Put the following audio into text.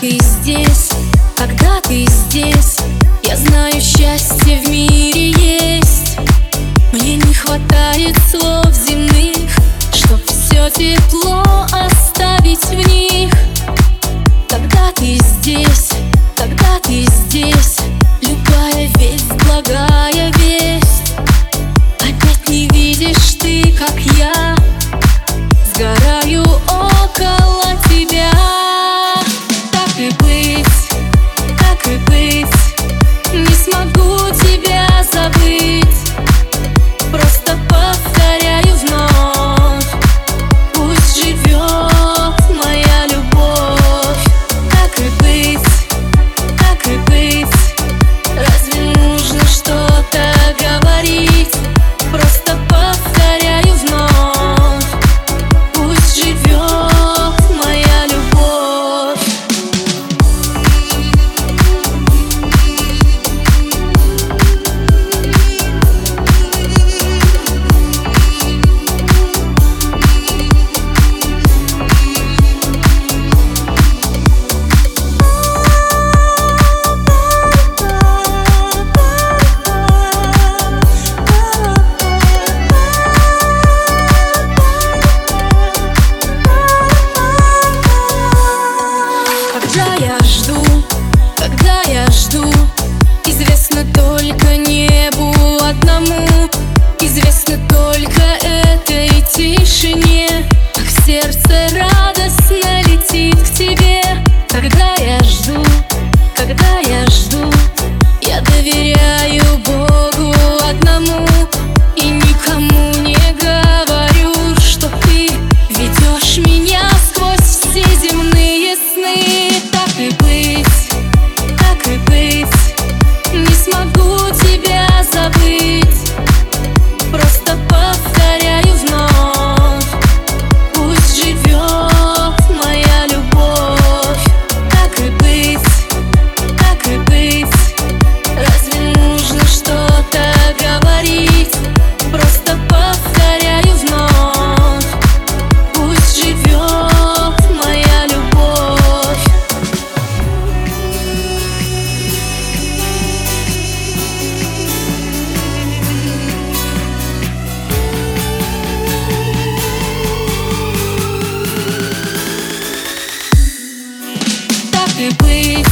ты здесь, когда ты здесь? Я знаю, счастье в мире есть. Мне не хватает слов земных Чтоб все тепло оставить в них. только этой тишине, как сердце рано. Please.